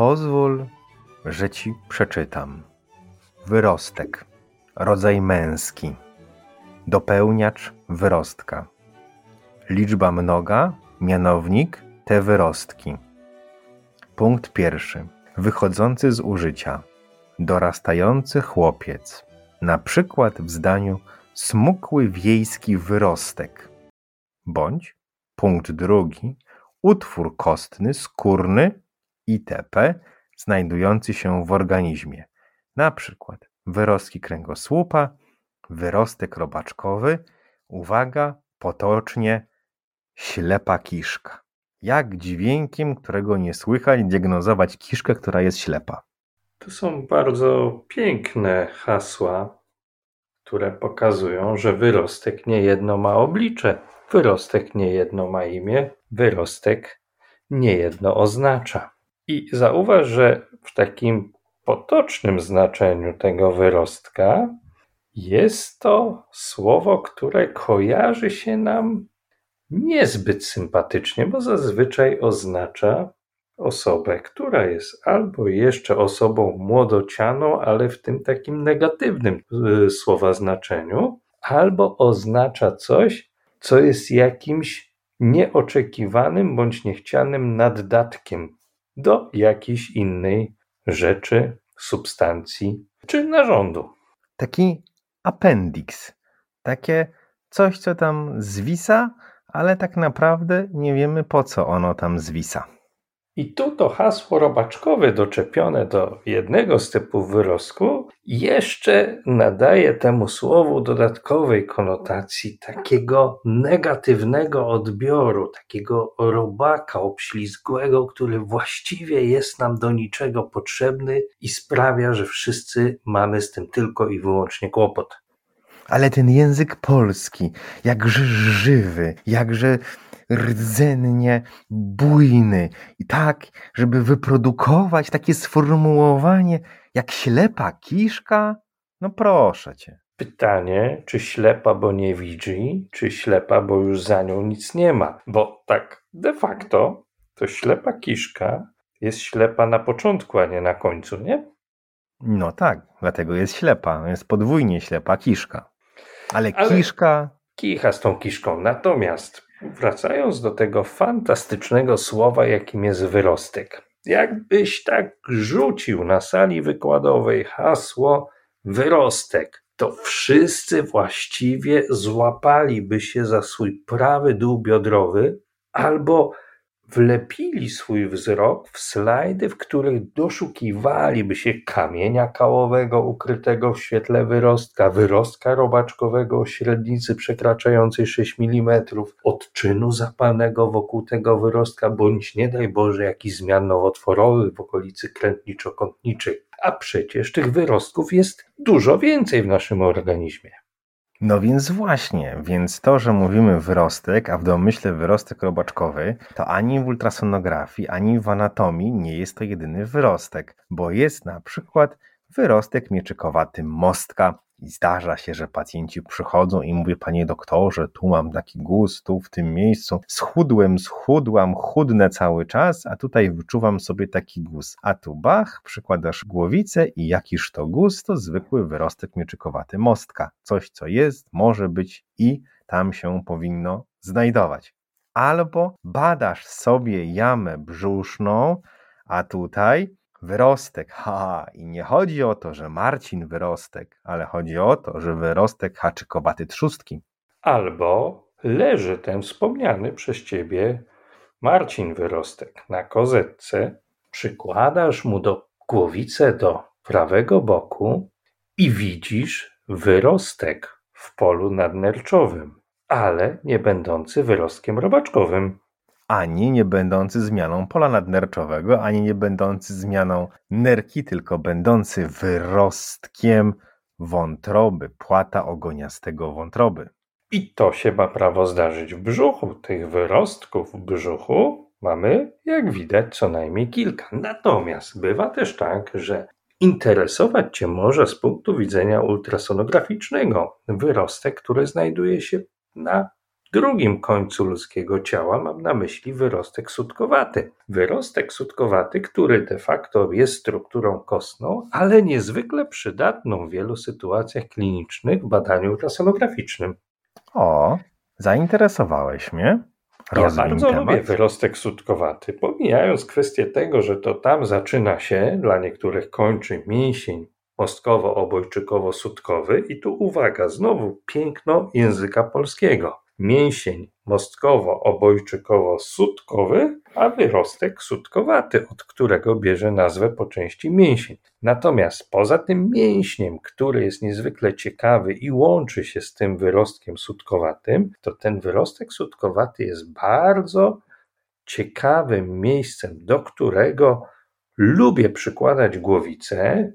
Pozwól, że Ci przeczytam. Wyrostek, rodzaj męski, dopełniacz wyrostka. Liczba mnoga, mianownik, te wyrostki. Punkt pierwszy. Wychodzący z użycia. Dorastający chłopiec. Na przykład w zdaniu smukły wiejski wyrostek. Bądź punkt drugi. Utwór kostny, skórny itp. znajdujący się w organizmie. Na przykład wyrostki kręgosłupa, wyrostek robaczkowy. Uwaga, potocznie ślepa kiszka. Jak dźwiękiem, którego nie słychać, diagnozować kiszkę, która jest ślepa? To są bardzo piękne hasła, które pokazują, że wyrostek niejedno ma oblicze, wyrostek niejedno ma imię, wyrostek niejedno oznacza. I zauważ, że w takim potocznym znaczeniu tego wyrostka jest to słowo, które kojarzy się nam niezbyt sympatycznie, bo zazwyczaj oznacza osobę, która jest albo jeszcze osobą młodocianą, ale w tym takim negatywnym y, słowa znaczeniu, albo oznacza coś, co jest jakimś nieoczekiwanym bądź niechcianym naddatkiem do jakiejś innej rzeczy, substancji czy narządu. Taki appendix, takie coś, co tam zwisa, ale tak naprawdę nie wiemy po co ono tam zwisa. I tu to hasło robaczkowe doczepione do jednego z typów wyrostku jeszcze nadaje temu słowu dodatkowej konotacji takiego negatywnego odbioru, takiego robaka obślizgłego, który właściwie jest nam do niczego potrzebny i sprawia, że wszyscy mamy z tym tylko i wyłącznie kłopot. Ale ten język polski, jakże żywy, jakże rdzennie bujny i tak, żeby wyprodukować takie sformułowanie jak ślepa kiszka? No proszę cię. Pytanie, czy ślepa, bo nie widzi, czy ślepa, bo już za nią nic nie ma? Bo tak de facto to ślepa kiszka jest ślepa na początku, a nie na końcu, nie? No tak, dlatego jest ślepa. Jest podwójnie ślepa kiszka. Ale, Ale kiszka. Kicha z tą kiszką. Natomiast Wracając do tego fantastycznego słowa, jakim jest wyrostek. Jakbyś tak rzucił na sali wykładowej hasło wyrostek, to wszyscy właściwie złapaliby się za swój prawy dół biodrowy albo wlepili swój wzrok w slajdy, w których doszukiwaliby się kamienia kałowego ukrytego w świetle wyrostka, wyrostka robaczkowego o średnicy przekraczającej 6 mm, odczynu zapalnego wokół tego wyrostka, bądź nie daj Boże jakiś zmian nowotworowych w okolicy krętniczo-kątniczej. A przecież tych wyrostków jest dużo więcej w naszym organizmie. No więc właśnie, więc to, że mówimy wyrostek, a w domyśle wyrostek robaczkowy, to ani w ultrasonografii, ani w anatomii nie jest to jedyny wyrostek, bo jest na przykład wyrostek mieczykowaty mostka, i zdarza się, że pacjenci przychodzą i mówią, panie doktorze, tu mam taki guz, tu w tym miejscu, schudłem, schudłam, chudnę cały czas, a tutaj wyczuwam sobie taki guz. A tu bach, przykładasz głowicę i jakiż to guz, to zwykły wyrostek mieczykowaty mostka. Coś, co jest, może być i tam się powinno znajdować. Albo badasz sobie jamę brzuszną, a tutaj Wyrostek, ha, i nie chodzi o to, że Marcin Wyrostek, ale chodzi o to, że Wyrostek haczykowaty trzustki. Albo leży ten wspomniany przez ciebie Marcin Wyrostek na kozetce, przykładasz mu do głowicy do prawego boku i widzisz wyrostek w polu nadnerczowym, ale nie będący wyrostkiem robaczkowym. Ani nie będący zmianą pola nadnerczowego, ani nie będący zmianą nerki, tylko będący wyrostkiem wątroby, płata ogoniastego wątroby. I to się ma prawo zdarzyć w brzuchu. Tych wyrostków w brzuchu mamy, jak widać, co najmniej kilka. Natomiast bywa też tak, że interesować Cię może z punktu widzenia ultrasonograficznego wyrostek, który znajduje się na drugim końcu ludzkiego ciała mam na myśli wyrostek sutkowaty. Wyrostek sutkowaty, który de facto jest strukturą kostną, ale niezwykle przydatną w wielu sytuacjach klinicznych w badaniu ultrasonograficznym. O, zainteresowałeś mnie. Ja bardzo temat. lubię wyrostek sutkowaty, pomijając kwestię tego, że to tam zaczyna się, dla niektórych kończy mięsień mostkowo-obojczykowo-sutkowy i tu uwaga, znowu piękno języka polskiego mięsień mostkowo-obojczykowo-sutkowy, a wyrostek sutkowaty, od którego bierze nazwę po części mięsień. Natomiast poza tym mięśniem, który jest niezwykle ciekawy i łączy się z tym wyrostkiem sutkowatym, to ten wyrostek sutkowaty jest bardzo ciekawym miejscem, do którego lubię przykładać głowicę,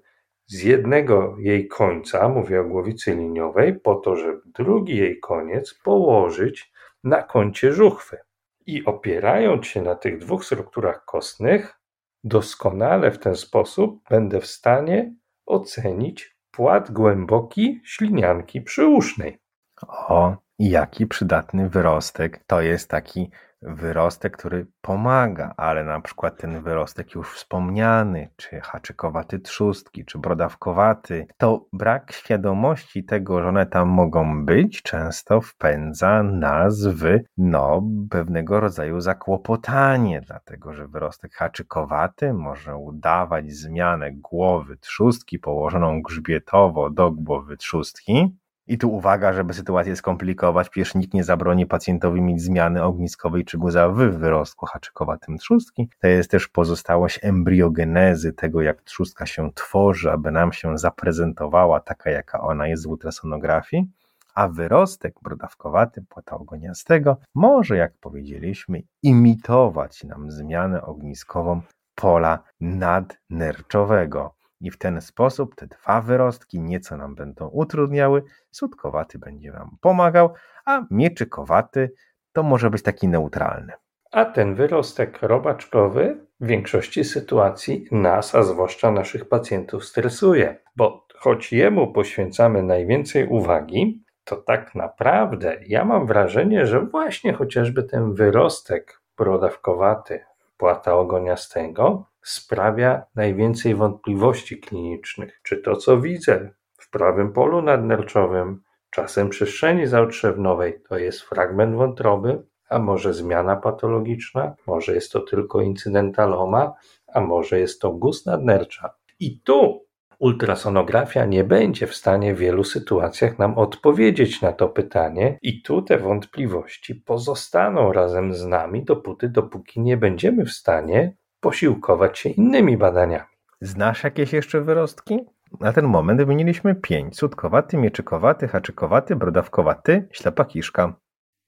z jednego jej końca, mówię o głowicy liniowej, po to, żeby drugi jej koniec położyć na kącie żuchwy. I opierając się na tych dwóch strukturach kostnych, doskonale w ten sposób będę w stanie ocenić płat głęboki ślinianki przyusznej. O, jaki przydatny wyrostek. To jest taki wyrostek, który pomaga, ale na przykład ten wyrostek już wspomniany, czy haczykowaty trzustki, czy brodawkowaty, to brak świadomości tego, że one tam mogą być, często wpędza nas w no, pewnego rodzaju zakłopotanie, dlatego że wyrostek haczykowaty może udawać zmianę głowy trzustki położoną grzbietowo do głowy trzustki, i tu uwaga, żeby sytuację skomplikować, przecież nikt nie zabroni pacjentowi mieć zmiany ogniskowej czy guza w wyrostku haczykowatym trzustki. To jest też pozostałość embriogenezy tego, jak trzustka się tworzy, aby nam się zaprezentowała taka, jaka ona jest w ultrasonografii. A wyrostek brodawkowaty płata ogoniastego może, jak powiedzieliśmy, imitować nam zmianę ogniskową pola nadnerczowego i w ten sposób te dwa wyrostki nieco nam będą utrudniały, sutkowaty będzie nam pomagał, a mieczykowaty to może być taki neutralny. A ten wyrostek robaczkowy w większości sytuacji nas, a zwłaszcza naszych pacjentów, stresuje, bo choć jemu poświęcamy najwięcej uwagi, to tak naprawdę ja mam wrażenie, że właśnie chociażby ten wyrostek brodawkowaty płata ogoniastego sprawia najwięcej wątpliwości klinicznych. Czy to, co widzę w prawym polu nadnerczowym, czasem przestrzeni zaotrzewnowej, to jest fragment wątroby, a może zmiana patologiczna, może jest to tylko incydentaloma, a może jest to guz nadnercza. I tu ultrasonografia nie będzie w stanie w wielu sytuacjach nam odpowiedzieć na to pytanie, i tu te wątpliwości pozostaną razem z nami, dopóty, dopóki nie będziemy w stanie posiłkować się innymi badaniami. Znasz jakieś jeszcze wyrostki? Na ten moment wymieniliśmy pięć. Cudkowaty, mieczykowaty, haczykowaty, brodawkowaty, ślepa kiszka.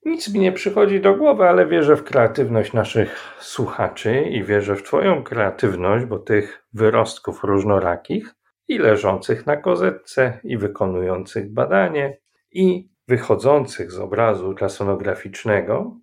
Nic mi nie przychodzi do głowy, ale wierzę w kreatywność naszych słuchaczy i wierzę w Twoją kreatywność, bo tych wyrostków różnorakich i leżących na kozetce, i wykonujących badanie, i wychodzących z obrazu ultrasonograficznego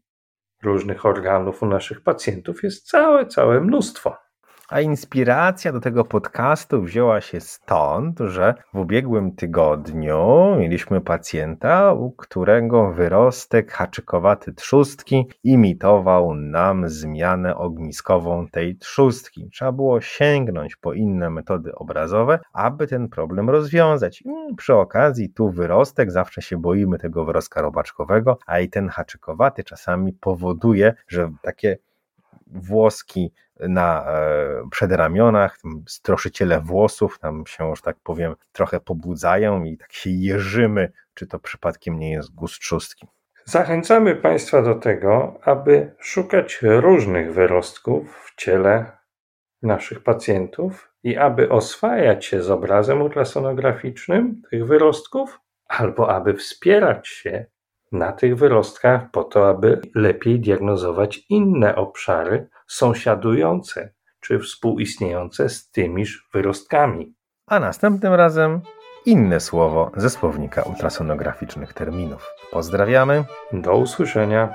różnych organów u naszych pacjentów jest całe, całe mnóstwo. A inspiracja do tego podcastu wzięła się stąd, że w ubiegłym tygodniu mieliśmy pacjenta, u którego wyrostek haczykowaty trzustki imitował nam zmianę ogniskową tej trzustki. Trzeba było sięgnąć po inne metody obrazowe, aby ten problem rozwiązać. I przy okazji tu wyrostek, zawsze się boimy tego wyrostka robaczkowego, a i ten haczykowaty czasami powoduje, że takie włoski na e, przedramionach, stroszyciele włosów tam się, że tak powiem, trochę pobudzają i tak się jeżymy, czy to przypadkiem nie jest gust trzustki. Zachęcamy Państwa do tego, aby szukać różnych wyrostków w ciele naszych pacjentów i aby oswajać się z obrazem ultrasonograficznym tych wyrostków, albo aby wspierać się na tych wyrostkach po to, aby lepiej diagnozować inne obszary sąsiadujące czy współistniejące z tymiż wyrostkami. A następnym razem inne słowo ze słownika ultrasonograficznych terminów. Pozdrawiamy. Do usłyszenia.